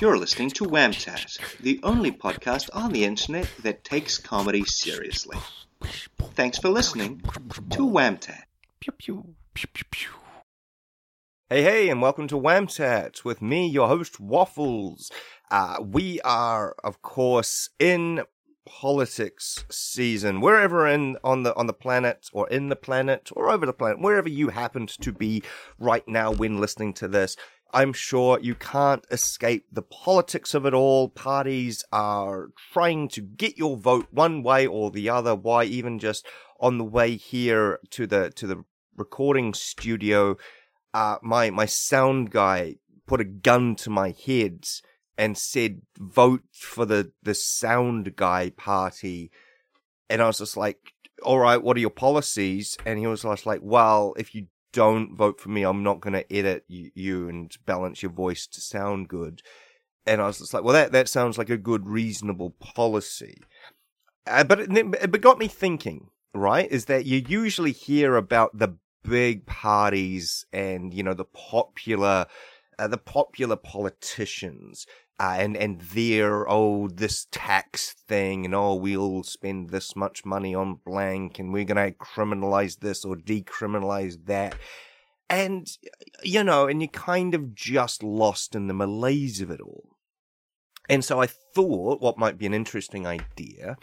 You're listening to Whamtat, the only podcast on the internet that takes comedy seriously. Thanks for listening to Whamtat. Pew pew pew pew pew. Hey hey, and welcome to Whamtat with me, your host Waffles. Uh, we are, of course, in politics season wherever in on the on the planet or in the planet or over the planet wherever you happened to be right now when listening to this I'm sure you can't escape the politics of it all. Parties are trying to get your vote one way or the other. Why even just on the way here to the to the recording studio, uh, my my sound guy put a gun to my head and said, "Vote for the the sound guy party," and I was just like, "All right, what are your policies?" And he was just like, "Well, if you don't vote for me. I'm not going to edit you, and balance your voice to sound good. And I was just like, well, that, that sounds like a good, reasonable policy. Uh, but it, it got me thinking, right? Is that you usually hear about the big parties and, you know, the popular, uh, the popular politicians uh, and and their oh this tax thing and oh we'll spend this much money on blank and we're gonna criminalize this or decriminalize that. And you know and you're kind of just lost in the malaise of it all. And so i thought what might be an interesting idea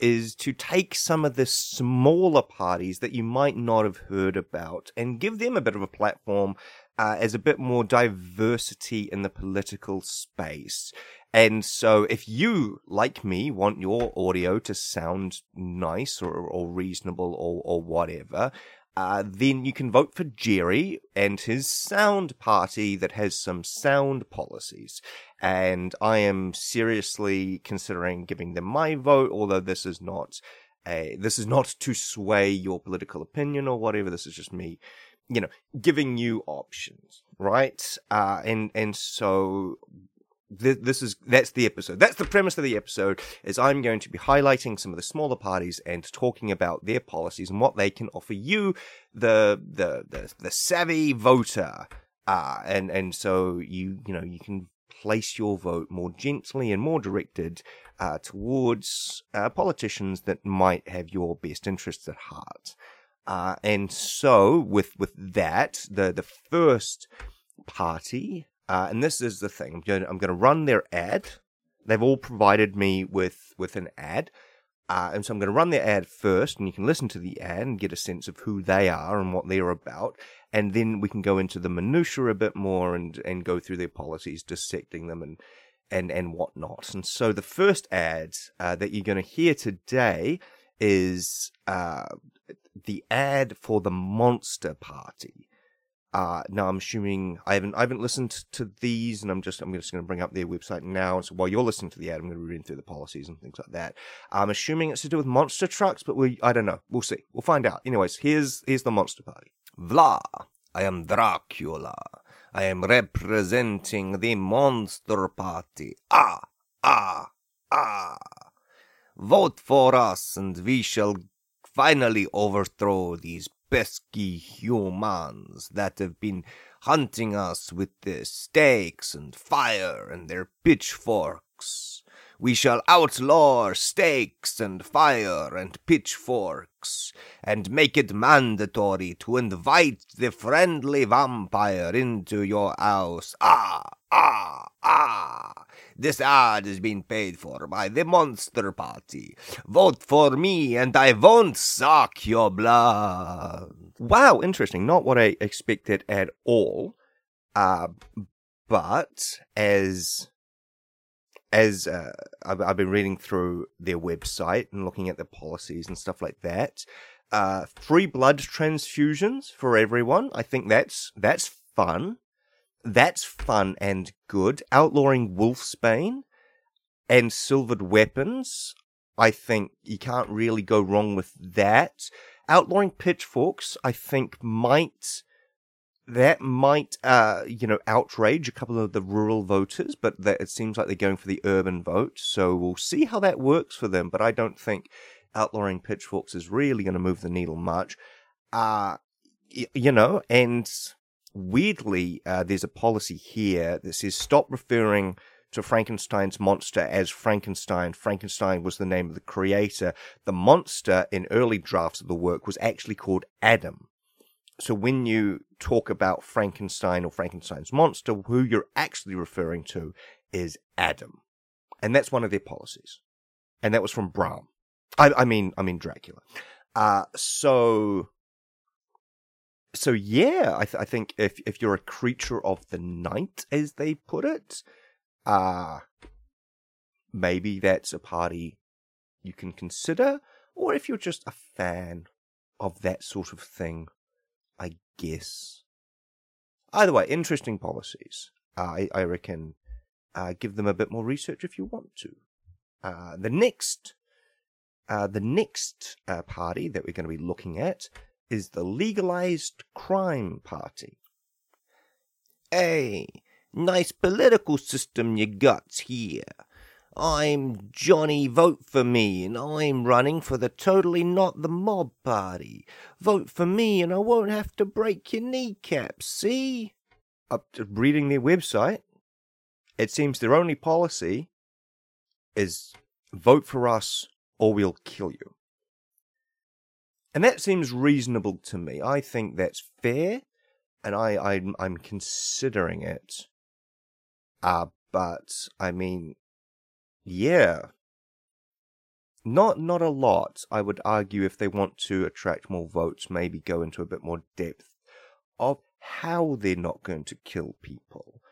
is to take some of the smaller parties that you might not have heard about and give them a bit of a platform uh, as a bit more diversity in the political space. And so if you, like me, want your audio to sound nice or, or reasonable or, or whatever, uh, then you can vote for Jerry and his sound party that has some sound policies. And I am seriously considering giving them my vote, although this is not a, this is not to sway your political opinion or whatever. This is just me you know, giving you options, right? Uh, and, and so th- this is, that's the episode. That's the premise of the episode is I'm going to be highlighting some of the smaller parties and talking about their policies and what they can offer you, the, the, the, the savvy voter. Uh, and, and so you, you know, you can place your vote more gently and more directed uh, towards uh, politicians that might have your best interests at heart. Uh, and so with with that, the the first party, uh, and this is the thing, I'm going I'm going to run their ad. They've all provided me with with an ad. Uh, and so I'm going to run their ad first, and you can listen to the ad and get a sense of who they are and what they're about. And then we can go into the minutiae a bit more and, and go through their policies, dissecting them and, and, and whatnot. And so the first ad uh, that you're going to hear today is uh, the ad for the Monster Party. Uh, now I'm assuming I haven't I haven't listened to these, and I'm just I'm just going to bring up their website now. So while you're listening to the ad, I'm going to read through the policies and things like that. I'm assuming it's to do with monster trucks, but we I don't know. We'll see. We'll find out. Anyways, here's here's the Monster Party. Vla, I am Dracula. I am representing the Monster Party. Ah, ah, ah. Vote for us, and we shall finally overthrow these pesky humans that have been hunting us with their stakes and fire and their pitchforks. We shall outlaw stakes and fire and pitchforks, and make it mandatory to invite the friendly vampire into your house. Ah, ah, ah. This ad is being paid for by the Monster Party. Vote for me and I won't suck your blood. Wow, interesting. Not what I expected at all. Uh, but as as uh, I've, I've, been reading through their website and looking at the policies and stuff like that, uh, free blood transfusions for everyone. I think that's that's fun that's fun and good. Outlawing Wolfsbane and Silvered Weapons, I think you can't really go wrong with that. Outlawing Pitchforks, I think might that might uh you know outrage a couple of the rural voters, but that it seems like they're going for the urban vote. So we'll see how that works for them. But I don't think outlawing pitchforks is really going to move the needle much. Uh y- you know, and weirdly, uh, there's a policy here that says stop referring to Frankenstein's monster as Frankenstein. Frankenstein was the name of the creator. The monster in early drafts of the work was actually called Adam. So when you talk about Frankenstein or Frankenstein's monster, who you're actually referring to is Adam. And that's one of their policies. And that was from Bram. I, I mean, I mean Dracula. Uh, so, so yeah, I, th- I think if, if you're a creature of the night, as they put it, uh, maybe that's a party you can consider. Or if you're just a fan of that sort of thing, I guess. Either way, interesting policies. Uh, I, I reckon uh, give them a bit more research if you want to. Uh, the next, uh, the next uh, party that we're going to be looking at is the legalized crime party. Hey, nice political system you got here. I'm Johnny Vote for Me, and I'm running for the Totally Not the Mob Party. Vote for me, and I won't have to break your kneecaps, see? Up to reading their website, it seems their only policy is vote for us or we'll kill you. And that seems reasonable to me. I think that's fair, and I, I'm, I'm considering it. Uh, but, I mean, yeah. Not not a lot, I would argue if they want to attract more votes, maybe go into a bit more depth of how they're not going to kill people.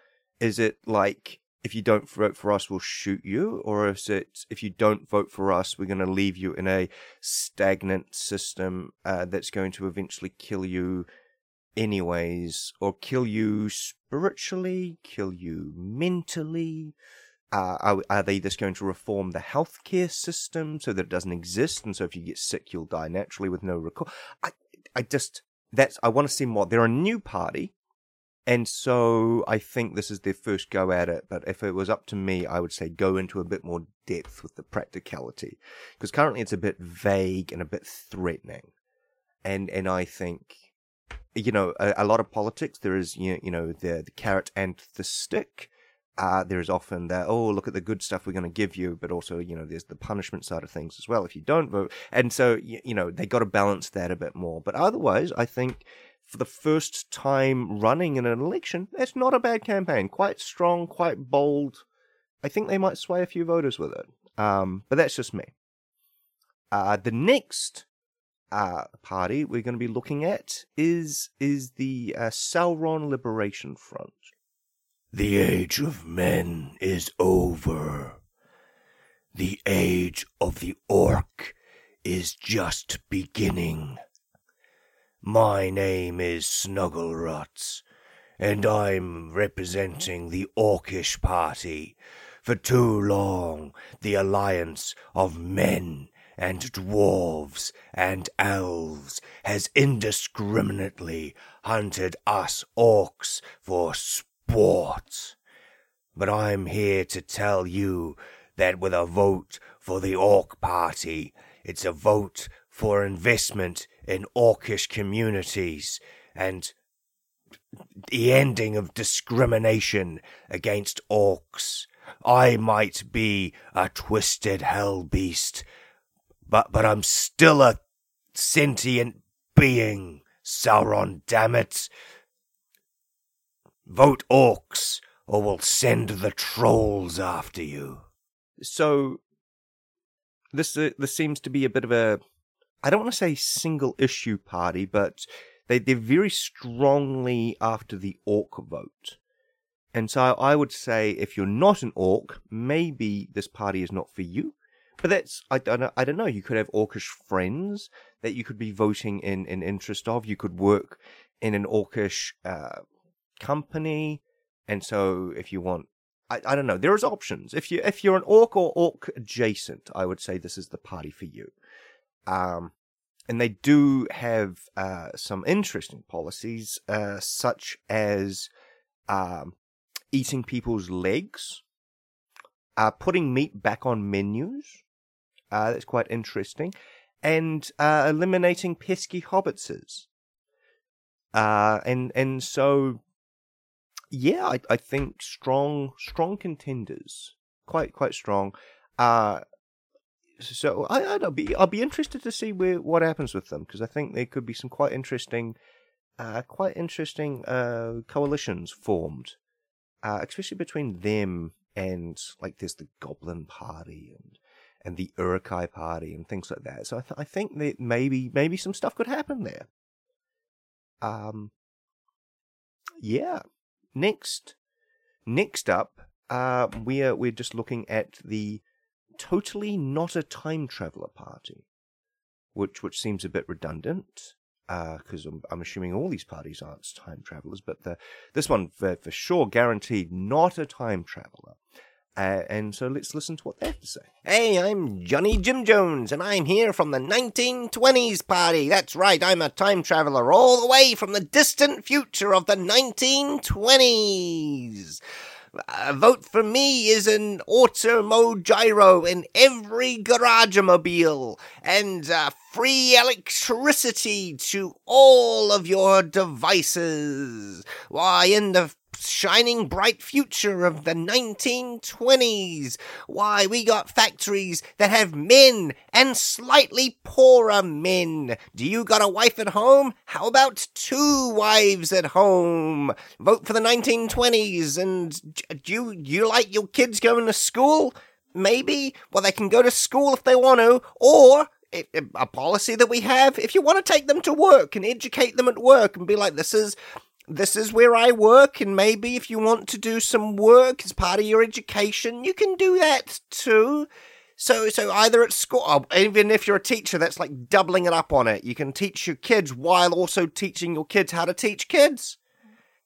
Is it like if you don't vote for us, we'll shoot you? Or is it if you don't vote for us, we're going to leave you in a stagnant system uh, that's going to eventually kill you anyways? Or kill you spiritually? Kill you mentally? Uh, are, are, they just going to reform the healthcare system so that it doesn't exist? And so if you get sick, you'll die naturally with no recall. I, I just, that's, I want to see more. They're a new party. And so I think this is their first go at it. But if it was up to me, I would say go into a bit more depth with the practicality. Because currently it's a bit vague and a bit threatening. And, and I think, you know, a, a lot of politics, there is, you know, you know the, the carrot and the stick uh, there's often that, oh, look at the good stuff we're going to give you, but also, you know, there's the punishment side of things as well if you don't vote. And so, you, you know, they got to balance that a bit more. But otherwise, I think for the first time running in an election, it's not a bad campaign. Quite strong, quite bold. I think they might sway a few voters with it. Um, but that's just me. Uh, the next uh, party we're going to be looking at is is the uh, Sauron Liberation Front. The age of men is over. The age of the orc is just beginning. My name is Snuggleruts, and I'm representing the Orcish Party. For too long, the alliance of men and dwarves and elves has indiscriminately hunted us orcs for sport. But I'm here to tell you that with a vote for the Orc Party, it's a vote for investment in Orcish communities and the ending of discrimination against orcs. I might be a twisted hell beast, but but I'm still a sentient being, Sauron, damn it. Vote orcs, or we'll send the trolls after you. So, this uh, this seems to be a bit of a, I don't want to say single issue party, but they they're very strongly after the orc vote. And so I would say if you're not an orc, maybe this party is not for you. But that's I don't know, I don't know. You could have orcish friends that you could be voting in in interest of. You could work in an orcish uh, company. And so if you want I, I don't know, there's options. If you if you're an orc or orc adjacent, I would say this is the party for you. Um and they do have uh, some interesting policies, uh, such as um, eating people's legs, uh, putting meat back on menus. Uh, that's quite interesting, and uh, eliminating pesky hobbitses. Uh, and and so yeah, I, I think strong, strong contenders, quite, quite strong. Uh, so I, I'll be, I'll be interested to see where what happens with them because I think there could be some quite interesting, uh, quite interesting uh, coalitions formed, uh, especially between them and like there's the Goblin Party and and the Uruk-hai Party and things like that. So I, th- I think that maybe maybe some stuff could happen there. Um, yeah. Next, next up, uh, we're we're just looking at the totally not a time traveler party, which which seems a bit redundant because uh, I'm, I'm, assuming all these parties aren't time travelers, but the, this one for, for sure guaranteed not a time traveler. Uh, and so let's listen to what they have to say. Hey, I'm Johnny Jim Jones, and I'm here from the 1920s party. That's right, I'm a time traveler all the way from the distant future of the 1920s. A vote for me is an automo gyro in every garage garagemobile and uh, free electricity to all of your devices. Why, in the shining bright future of the 1920s. Why, we got factories that have men and slightly poorer men. Do you got a wife at home? How about two wives at home? Vote for the 1920s and do you, you like your kids going to school? Maybe. Well, they can go to school if they want to, or a policy that we have if you want to take them to work and educate them at work and be like this is this is where I work, and maybe if you want to do some work as part of your education, you can do that too. So, so either at school, oh, even if you're a teacher, that's like doubling it up on it. You can teach your kids while also teaching your kids how to teach kids.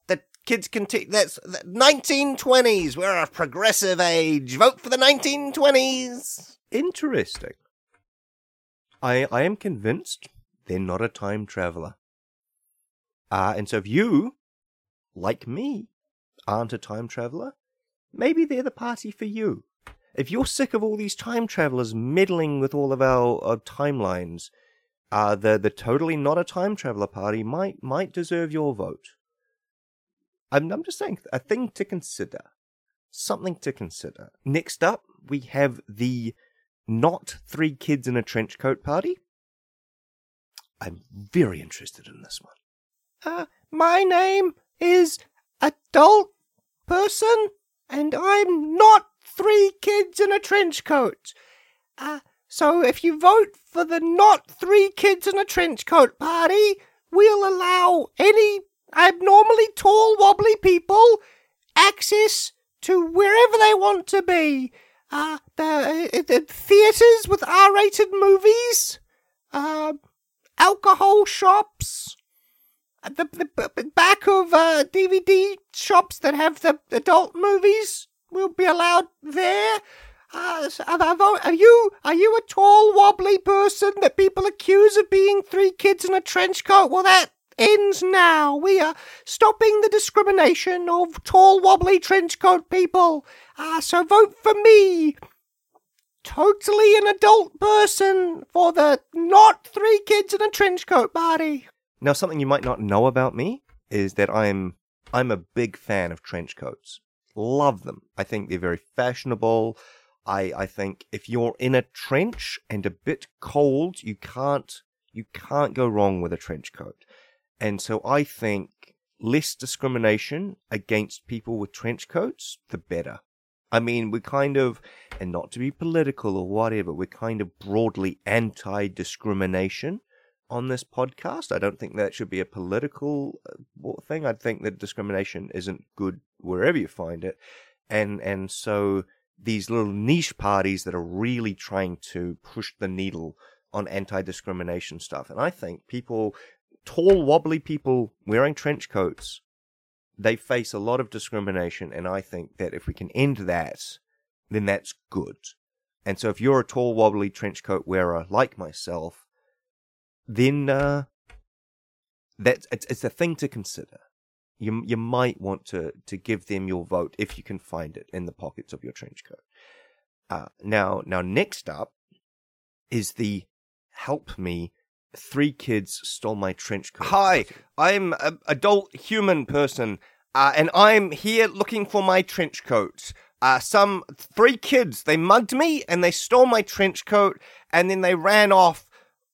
The kids can teach. That's 1920s. We're a progressive age. Vote for the 1920s. Interesting. I I am convinced they're not a time traveler. Uh, and so if you, like me, aren't a time traveler, maybe they're the party for you. If you're sick of all these time travelers meddling with all of our, our timelines, uh, the the totally not a time traveler party might might deserve your vote. I'm I'm just saying a thing to consider, something to consider. Next up, we have the not three kids in a trench coat party. I'm very interested in this one. Uh, my name is Adult Person, and I'm not three kids in a trench coat. Uh, so if you vote for the not three kids in a trench coat party, we'll allow any abnormally tall, wobbly people access to wherever they want to be. Uh, the, uh, the theatres with R-rated movies, uh, alcohol shops, the, the back of uh, DVD shops that have the adult movies will be allowed there. Uh, are you are you a tall, wobbly person that people accuse of being three kids in a trench coat? Well, that ends now. We are stopping the discrimination of tall, wobbly trench coat people. Uh, so vote for me. Totally an adult person for the not three kids in a trench coat party. Now, something you might not know about me is that I'm I'm a big fan of trench coats. Love them. I think they're very fashionable. I I think if you're in a trench and a bit cold, you can't you can't go wrong with a trench coat. And so I think less discrimination against people with trench coats, the better. I mean, we're kind of, and not to be political or whatever, we're kind of broadly anti discrimination on this podcast. I don't think that should be a political uh, thing. I think that discrimination isn't good wherever you find it, and and so these little niche parties that are really trying to push the needle on anti-discrimination stuff. And I think people, tall, wobbly people wearing trench coats, they face a lot of discrimination. And I think that if we can end that, then that's good. And so if you're a tall, wobbly trench coat wearer like myself, then uh, that's it's, it's a thing to consider. You you might want to to give them your vote if you can find it in the pockets of your trench coat. Uh, now now next up is the help me. Three kids stole my trench coat. Hi, I'm an adult human person. uh, and I'm here looking for my trench coat. Uh, some three kids, they mugged me and they stole my trench coat and then they ran off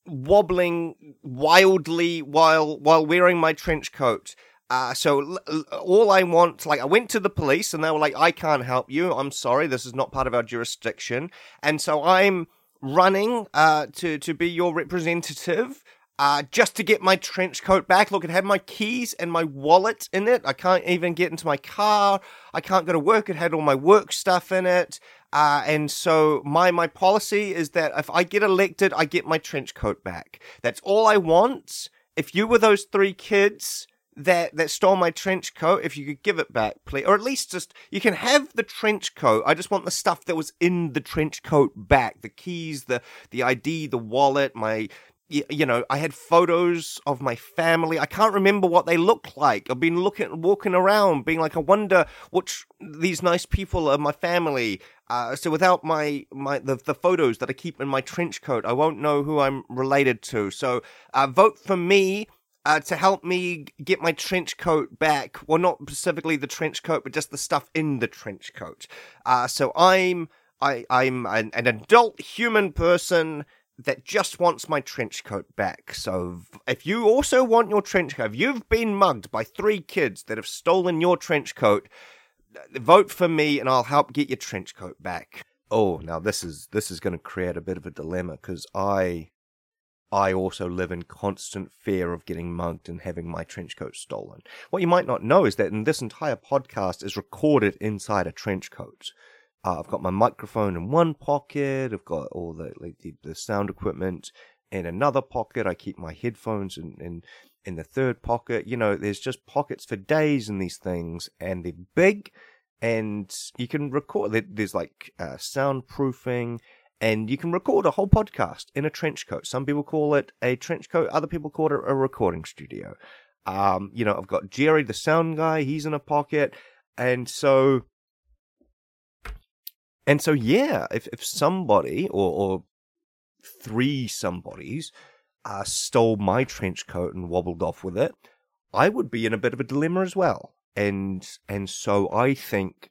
wobbling wildly while while wearing my trench coat. Uh, so l- all I want, like, I went to the police and they were like, "I can't help you. I'm sorry, this is not part of our jurisdiction." And so I'm running uh, to to be your representative. Uh, just to get my trench coat back. Look, it had my keys and my wallet in it. I can't even get into my car. I can't go to work. It had all my work stuff in it. Uh, and so my my policy is that if I get elected, I get my trench coat back. That's all I want. If you were those three kids that that stole my trench coat, if you could give it back, please, or at least just you can have the trench coat. I just want the stuff that was in the trench coat back: the keys, the the ID, the wallet, my you, know, I had photos of my family. I can't remember what they look like. I've been looking, walking around, being like, I wonder which these nice people are my family. Uh, so without my my the, the photos that I keep in my trench coat, I won't know who I'm related to. So uh, vote for me. Uh, to help me get my trench coat back. Well, not specifically the trench coat, but just the stuff in the trench coat. Uh, so I'm I I'm an, an adult human person that just wants my trench coat back. So if you also want your trench coat, if you've been mugged by three kids that have stolen your trench coat, vote for me and I'll help get your trench coat back. Oh, now this is this is going to create a bit of a dilemma because I I also live in constant fear of getting mugged and having my trench coat stolen. What you might not know is that in this entire podcast is recorded inside a trench coat. Uh, I've got my microphone in one pocket. I've got all the like the, the sound equipment in another pocket. I keep my headphones in, in in the third pocket. You know, there's just pockets for days in these things, and they're big, and you can record. There's like uh, soundproofing, and you can record a whole podcast in a trench coat. Some people call it a trench coat. Other people call it a recording studio. Um, you know, I've got Jerry, the sound guy. He's in a pocket, and so and so, yeah, if, if somebody or, or three somebodies uh, stole my trench coat and wobbled off with it, I would be in a bit of a dilemma as well. And and so I think,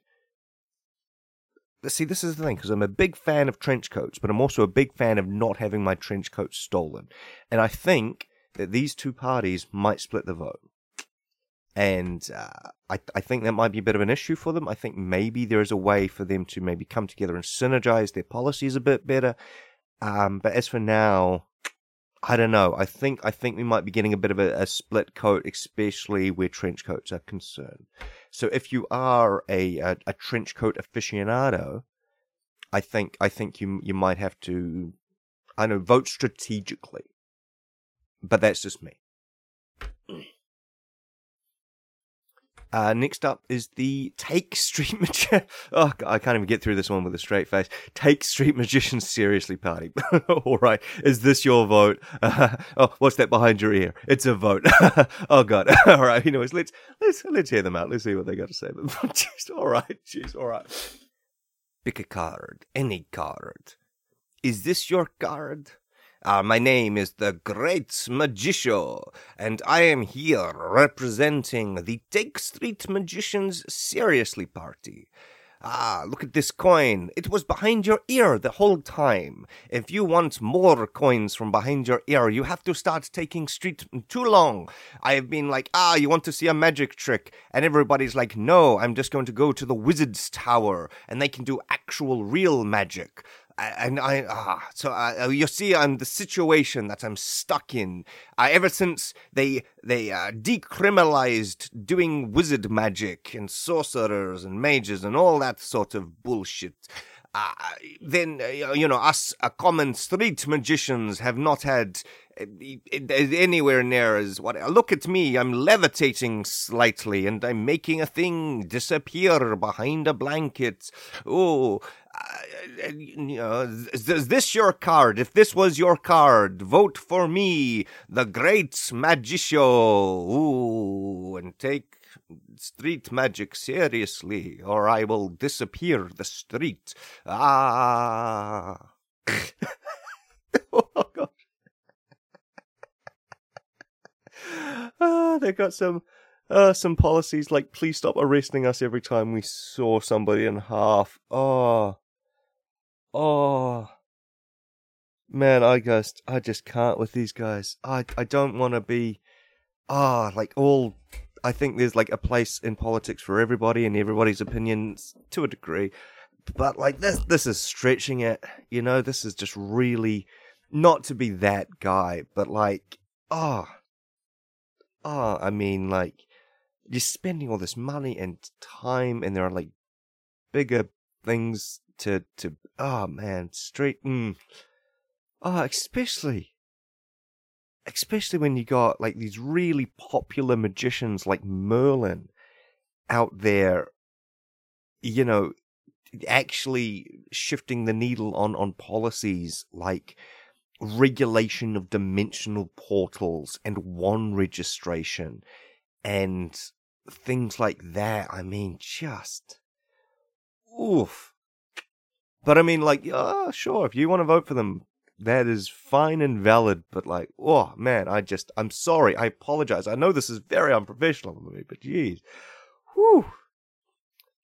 see, this is the thing because I'm a big fan of trench coats, but I'm also a big fan of not having my trench coat stolen. And I think that these two parties might split the vote and uh, I, I think that might be a bit of an issue for them. I think maybe there is a way for them to maybe come together and synergize their policies a bit better. Um, but as for now, I don't know. I think I think we might be getting a bit of a, a, split coat, especially where trench coats are concerned. So if you are a, a, a trench coat aficionado, I think I think you you might have to, I know, vote strategically. But that's just me. Uh, next up is the Take Street Magician. Oh, God, I can't even get through this one with a straight face. Take Street Magicians Seriously Party. All right. Is this your vote? Uh, oh, what's that behind your ear? It's a vote. oh, God. All right. Anyways, let's, let's, let's hear them out. Let's see what they got to say. Jeez, all right. Jeez. All right. Pick a card. Any card. Is this your card? Uh, my name is the Great Magician, and I am here representing the Take Street Magicians Seriously Party. Ah, look at this coin. It was behind your ear the whole time. If you want more coins from behind your ear, you have to start taking street too long. I have been like, ah, you want to see a magic trick? And everybody's like, no, I'm just going to go to the wizard's tower, and they can do actual real magic and I ah, so uh, you see, I'm the situation that I'm stuck in. Uh, ever since they they uh, decriminalized doing wizard magic and sorcerers and mages and all that sort of bullshit. Uh, then uh, you know us uh, common street magicians have not had anywhere near as what. Look at me, I'm levitating slightly, and I'm making a thing disappear behind a blanket. Oh, you know, is this your card? If this was your card, vote for me, the great magician. Ooh, and take street magic seriously, or I will disappear the street. Ah. oh, ah, they got some uh, some policies like please stop arresting us every time we saw somebody in half. Oh, oh, man, I just, I just can't with these guys. I, I don't want to be, ah, like all. I think there's like a place in politics for everybody and everybody's opinions to a degree, but like this, this is stretching it. You know, this is just really not to be that guy, but like. Oh, oh, I mean, like, you're spending all this money and time, and there are like bigger things to to. Oh man, straight. Mm, oh, especially, especially when you got like these really popular magicians like Merlin out there. You know, actually shifting the needle on on policies like regulation of dimensional portals and wand registration and things like that. I mean, just oof. But I mean, like, oh, sure, if you want to vote for them, that is fine and valid. But like, oh man, I just, I'm sorry. I apologize. I know this is very unprofessional of me, but geez, whew.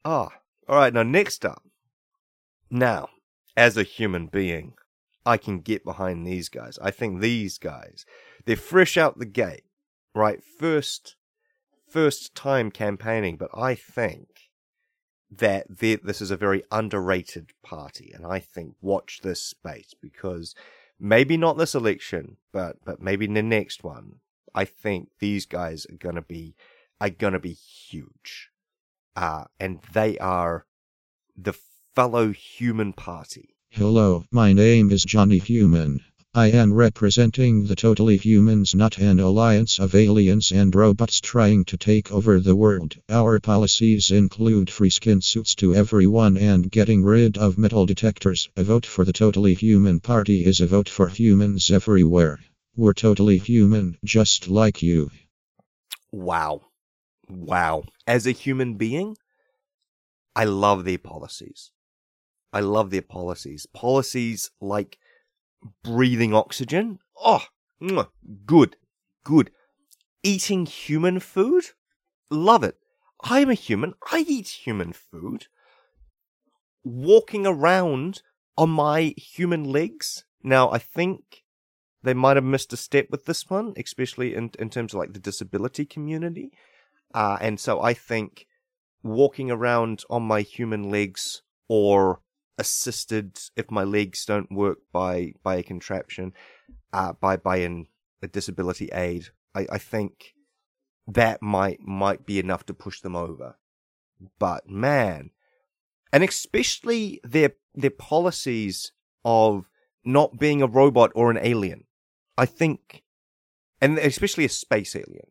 Ah, all right. Now, next up. Now, as a human being, I can get behind these guys. I think these guys, they're fresh out the gate, right? First, first time campaigning, but I think that this is a very underrated party, and I think watch this space because maybe not this election, but but maybe in the next one, I think these guys are gonna be are gonna be huge, uh, and they are the fellow human party. Hello, my name is Johnny Human. I am representing the Totally Humans, not an alliance of aliens and robots trying to take over the world. Our policies include free skin suits to everyone and getting rid of metal detectors. A vote for the Totally Human Party is a vote for humans everywhere. We're totally human, just like you. Wow. Wow. As a human being, I love their policies. I love their policies. Policies like breathing oxygen. Oh, good, good. Eating human food? Love it. I'm a human. I eat human food. Walking around on my human legs. Now, I think they might have missed a step with this one, especially in, in terms of like the disability community. Uh, and so I think walking around on my human legs or assisted if my legs don't work by by a contraption, uh, by by an, a disability aid. I, I think that might might be enough to push them over. But man, and especially their their policies of not being a robot or an alien. I think, and especially a space alien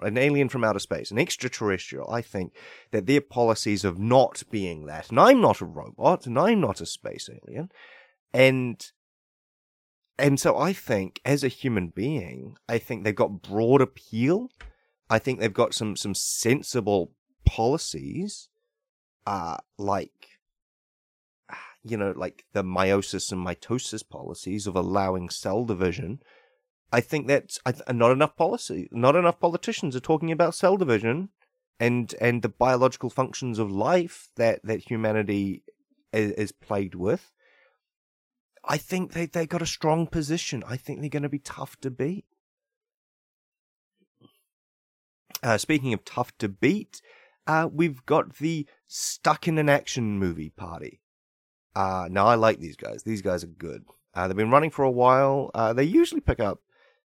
an alien from outer space, an extraterrestrial, I think that their policies of not being that, and I'm not a robot, and I'm not a space alien, and and so I think as a human being, I think they've got broad appeal. I think they've got some some sensible policies, uh, like you know, like the meiosis and mitosis policies of allowing cell division I think that's not enough policy, not enough politicians are talking about cell division and and the biological functions of life that that humanity is, is plagued with. I think they they got a strong position. I think they're going to be tough to beat. Uh, speaking of tough to beat, uh, we've got the stuck in an action movie party. Uh, now I like these guys. These guys are good. Uh, they've been running for a while. Uh, they usually pick up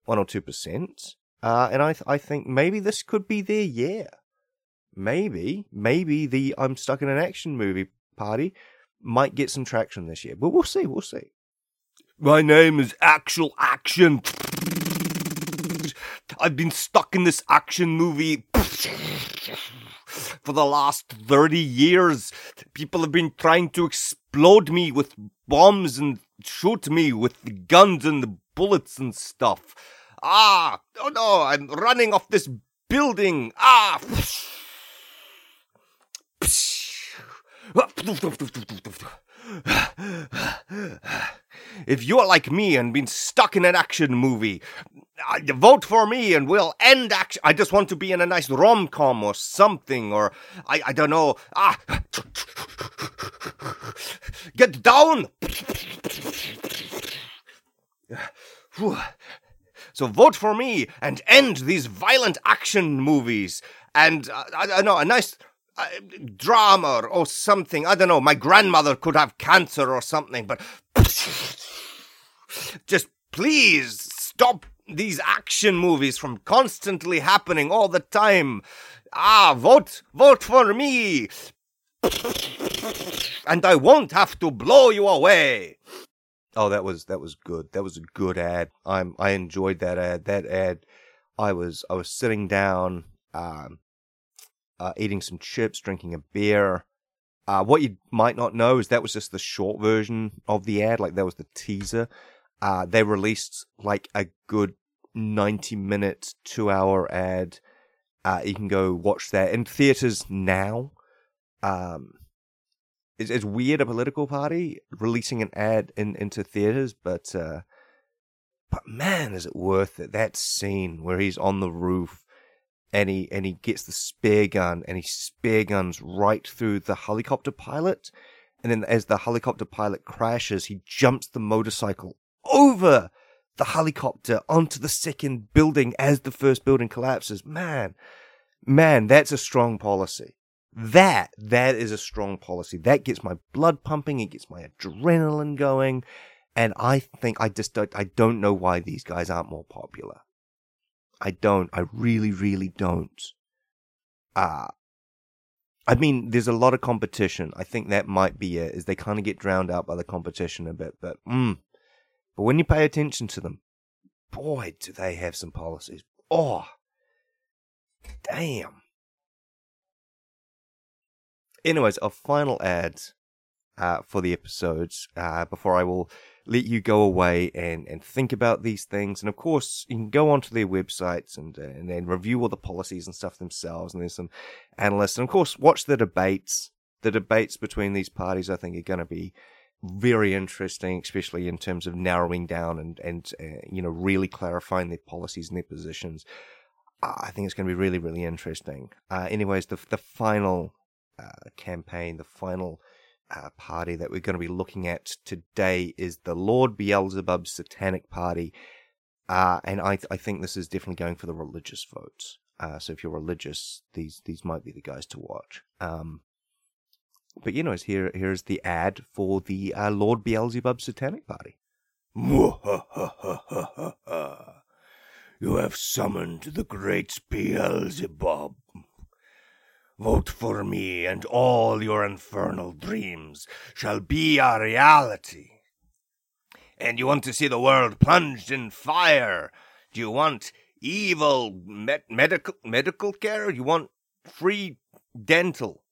one or two percent. Uh, and I th- I think maybe this could be their year. Maybe maybe the I'm stuck in an action movie party might get some traction this year, but we'll see. We'll see. My name is Actual Action. I've been stuck in this action movie for the last 30 years. People have been trying to explode me with bombs and shoot me with guns and bullets and stuff. Ah! Oh no, I'm running off this building! Ah! if you're like me and been stuck in an action movie, uh, vote for me and we'll end action. I just want to be in a nice rom com or something, or I, I don't know. Ah, get down. So vote for me and end these violent action movies and uh, I don't know a nice uh, drama or something. I don't know. My grandmother could have cancer or something, but just please stop these action movies from constantly happening all the time. Ah, vote, vote for me. And I won't have to blow you away. Oh, that was that was good. That was a good ad. I'm I enjoyed that ad. That ad I was I was sitting down um uh, eating some chips, drinking a beer. Uh, what you might not know is that was just the short version of the ad. Like that was the teaser. Uh, they released like a good 90 minute, two hour ad. Uh, you can go watch that in theaters now. Um, it's, it's weird a political party releasing an ad in, into theaters, but, uh, but man, is it worth it? That scene where he's on the roof and he and he gets the spear gun and he spear guns right through the helicopter pilot and then as the helicopter pilot crashes he jumps the motorcycle over the helicopter onto the second building as the first building collapses man man that's a strong policy that that is a strong policy that gets my blood pumping it gets my adrenaline going and i think i just don't, i don't know why these guys aren't more popular I don't. I really, really don't. Uh, I mean, there's a lot of competition. I think that might be it, is they kind of get drowned out by the competition a bit. But, mm, but when you pay attention to them, boy, do they have some policies. Oh, damn. Anyways, a final ad uh, for the episodes uh, before I will let you go away and, and think about these things. And of course, you can go onto their websites and, uh, and review all the policies and stuff themselves. And there's some analysts. And of course, watch the debates. The debates between these parties, I think, are going to be very interesting, especially in terms of narrowing down and, and uh, you know, really clarifying their policies and their positions. I think it's going to be really, really interesting. Uh, anyways, the, the final uh, campaign, the final uh, party that we're going to be looking at today is the Lord Beelzebub's Satanic Party. Uh, and I, th- I think this is definitely going for the religious votes. Uh, so if you're religious, these these might be the guys to watch. Um, but you know, here here's the ad for the uh, Lord Beelzebub Satanic Party. You have summoned the great Beelzebub. Vote for me, and all your infernal dreams shall be a reality. And you want to see the world plunged in fire? Do you want evil med- medical medical care? You want free dental?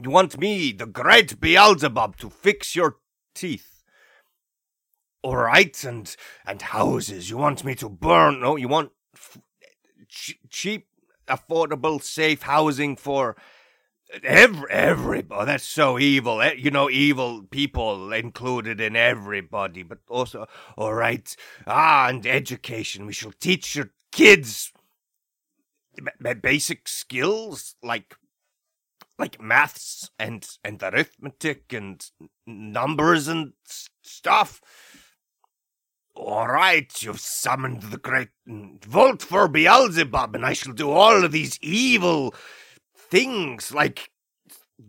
You want me, the great Beelzebub, to fix your teeth? All right, and and houses. You want me to burn? No, you want f- ch- cheap affordable, safe housing for every everybody. That's so evil. Eh, you know, evil people included in everybody, but also all right. Ah, and education. We shall teach your kids basic skills like like maths and and arithmetic and numbers and stuff. All right, you've summoned the great vote for Beelzebub, and I shall do all of these evil things like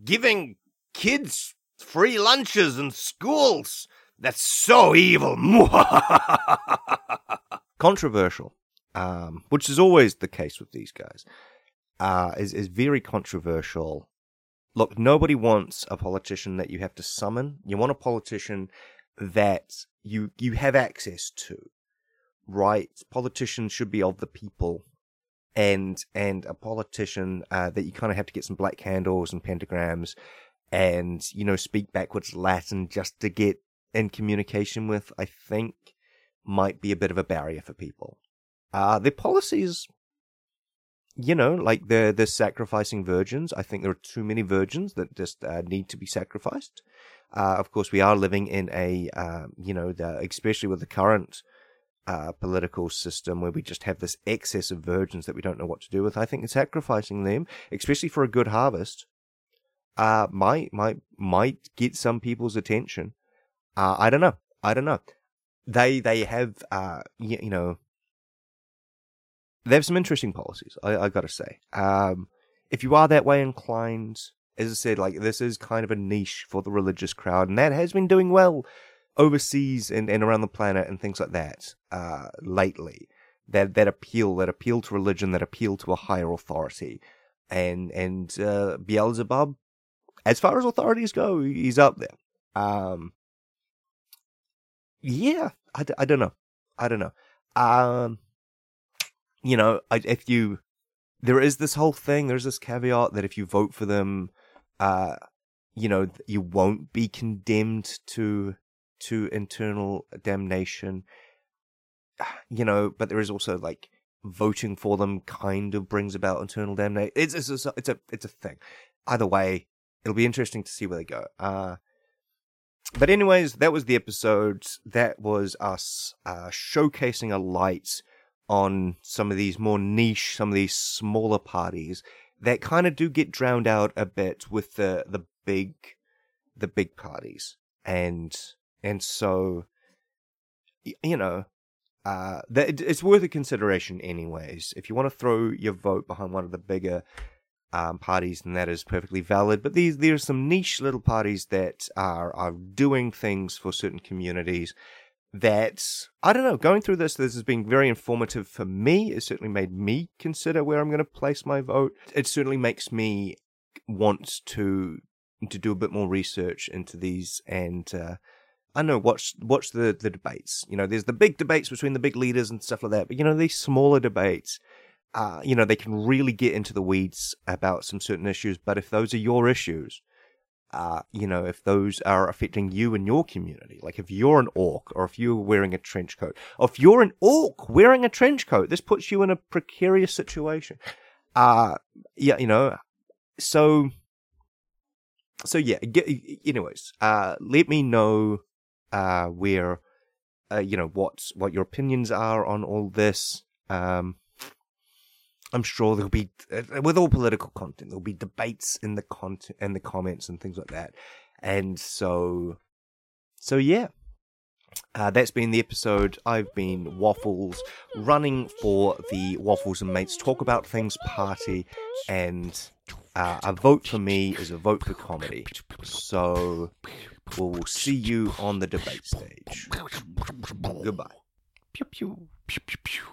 giving kids free lunches in schools. That's so evil. Controversial, um, which is always the case with these guys, uh, is is very controversial. Look, nobody wants a politician that you have to summon. You want a politician that you you have access to, right? Politicians should be of the people, and and a politician uh, that you kind of have to get some black candles and pentagrams, and you know speak backwards Latin just to get in communication with. I think might be a bit of a barrier for people. Uh, their policies you know, like the the sacrificing virgins. I think there are too many virgins that just uh, need to be sacrificed. Uh, of course, we are living in a, uh, you know, the, especially with the current uh, political system where we just have this excess of virgins that we don't know what to do with. I think sacrificing them, especially for a good harvest, uh, might might might get some people's attention. Uh, I don't know. I don't know. They they have uh, you, you know they have some interesting policies. I, I gotta say. Um, if you are that way inclined, as I said, like this is kind of a niche for the religious crowd, and that has been doing well overseas and, and around the planet and things like that uh, lately. That that appeal, that appeal to religion, that appeal to a higher authority, and and uh, Beelzebub, as far as authorities go, he's up there. Um, yeah, I, I don't know, I don't know. Um, you know, I, if you there is this whole thing, there's this caveat that if you vote for them, uh, you know, you won't be condemned to to eternal damnation. You know, but there is also like voting for them kind of brings about eternal damnation. It's it's a, it's a it's a thing. Either way, it'll be interesting to see where they go. Uh, but anyways, that was the episode. That was us uh, showcasing a light on some of these more niche, some of these smaller parties that kind of do get drowned out a bit with the the big the big parties. And and so you know uh that it's worth a consideration anyways. If you want to throw your vote behind one of the bigger um, parties then that is perfectly valid. But these there are some niche little parties that are are doing things for certain communities that I don't know. Going through this, this has been very informative for me. It certainly made me consider where I'm going to place my vote. It certainly makes me want to to do a bit more research into these and uh, I don't know watch watch the the debates. You know, there's the big debates between the big leaders and stuff like that, but you know these smaller debates. Uh, you know, they can really get into the weeds about some certain issues, but if those are your issues, uh, you know, if those are affecting you and your community. Like if you're an orc or if you're wearing a trench coat, or if you're an orc wearing a trench coat, this puts you in a precarious situation. Uh, yeah, you know, so, so yeah, anyways, uh, let me know, uh, where, uh, you know, what, what your opinions are on all this. Um, I'm sure there'll be uh, with all political content there'll be debates in the content and the comments and things like that, and so so yeah. Uh, that's been the episode. I've been Waffles, running for the Waffles and Mates Talk About Things party, and uh, a vote for me is a vote for comedy. So we'll see you on the debate stage. Goodbye. Pew, pew, pew,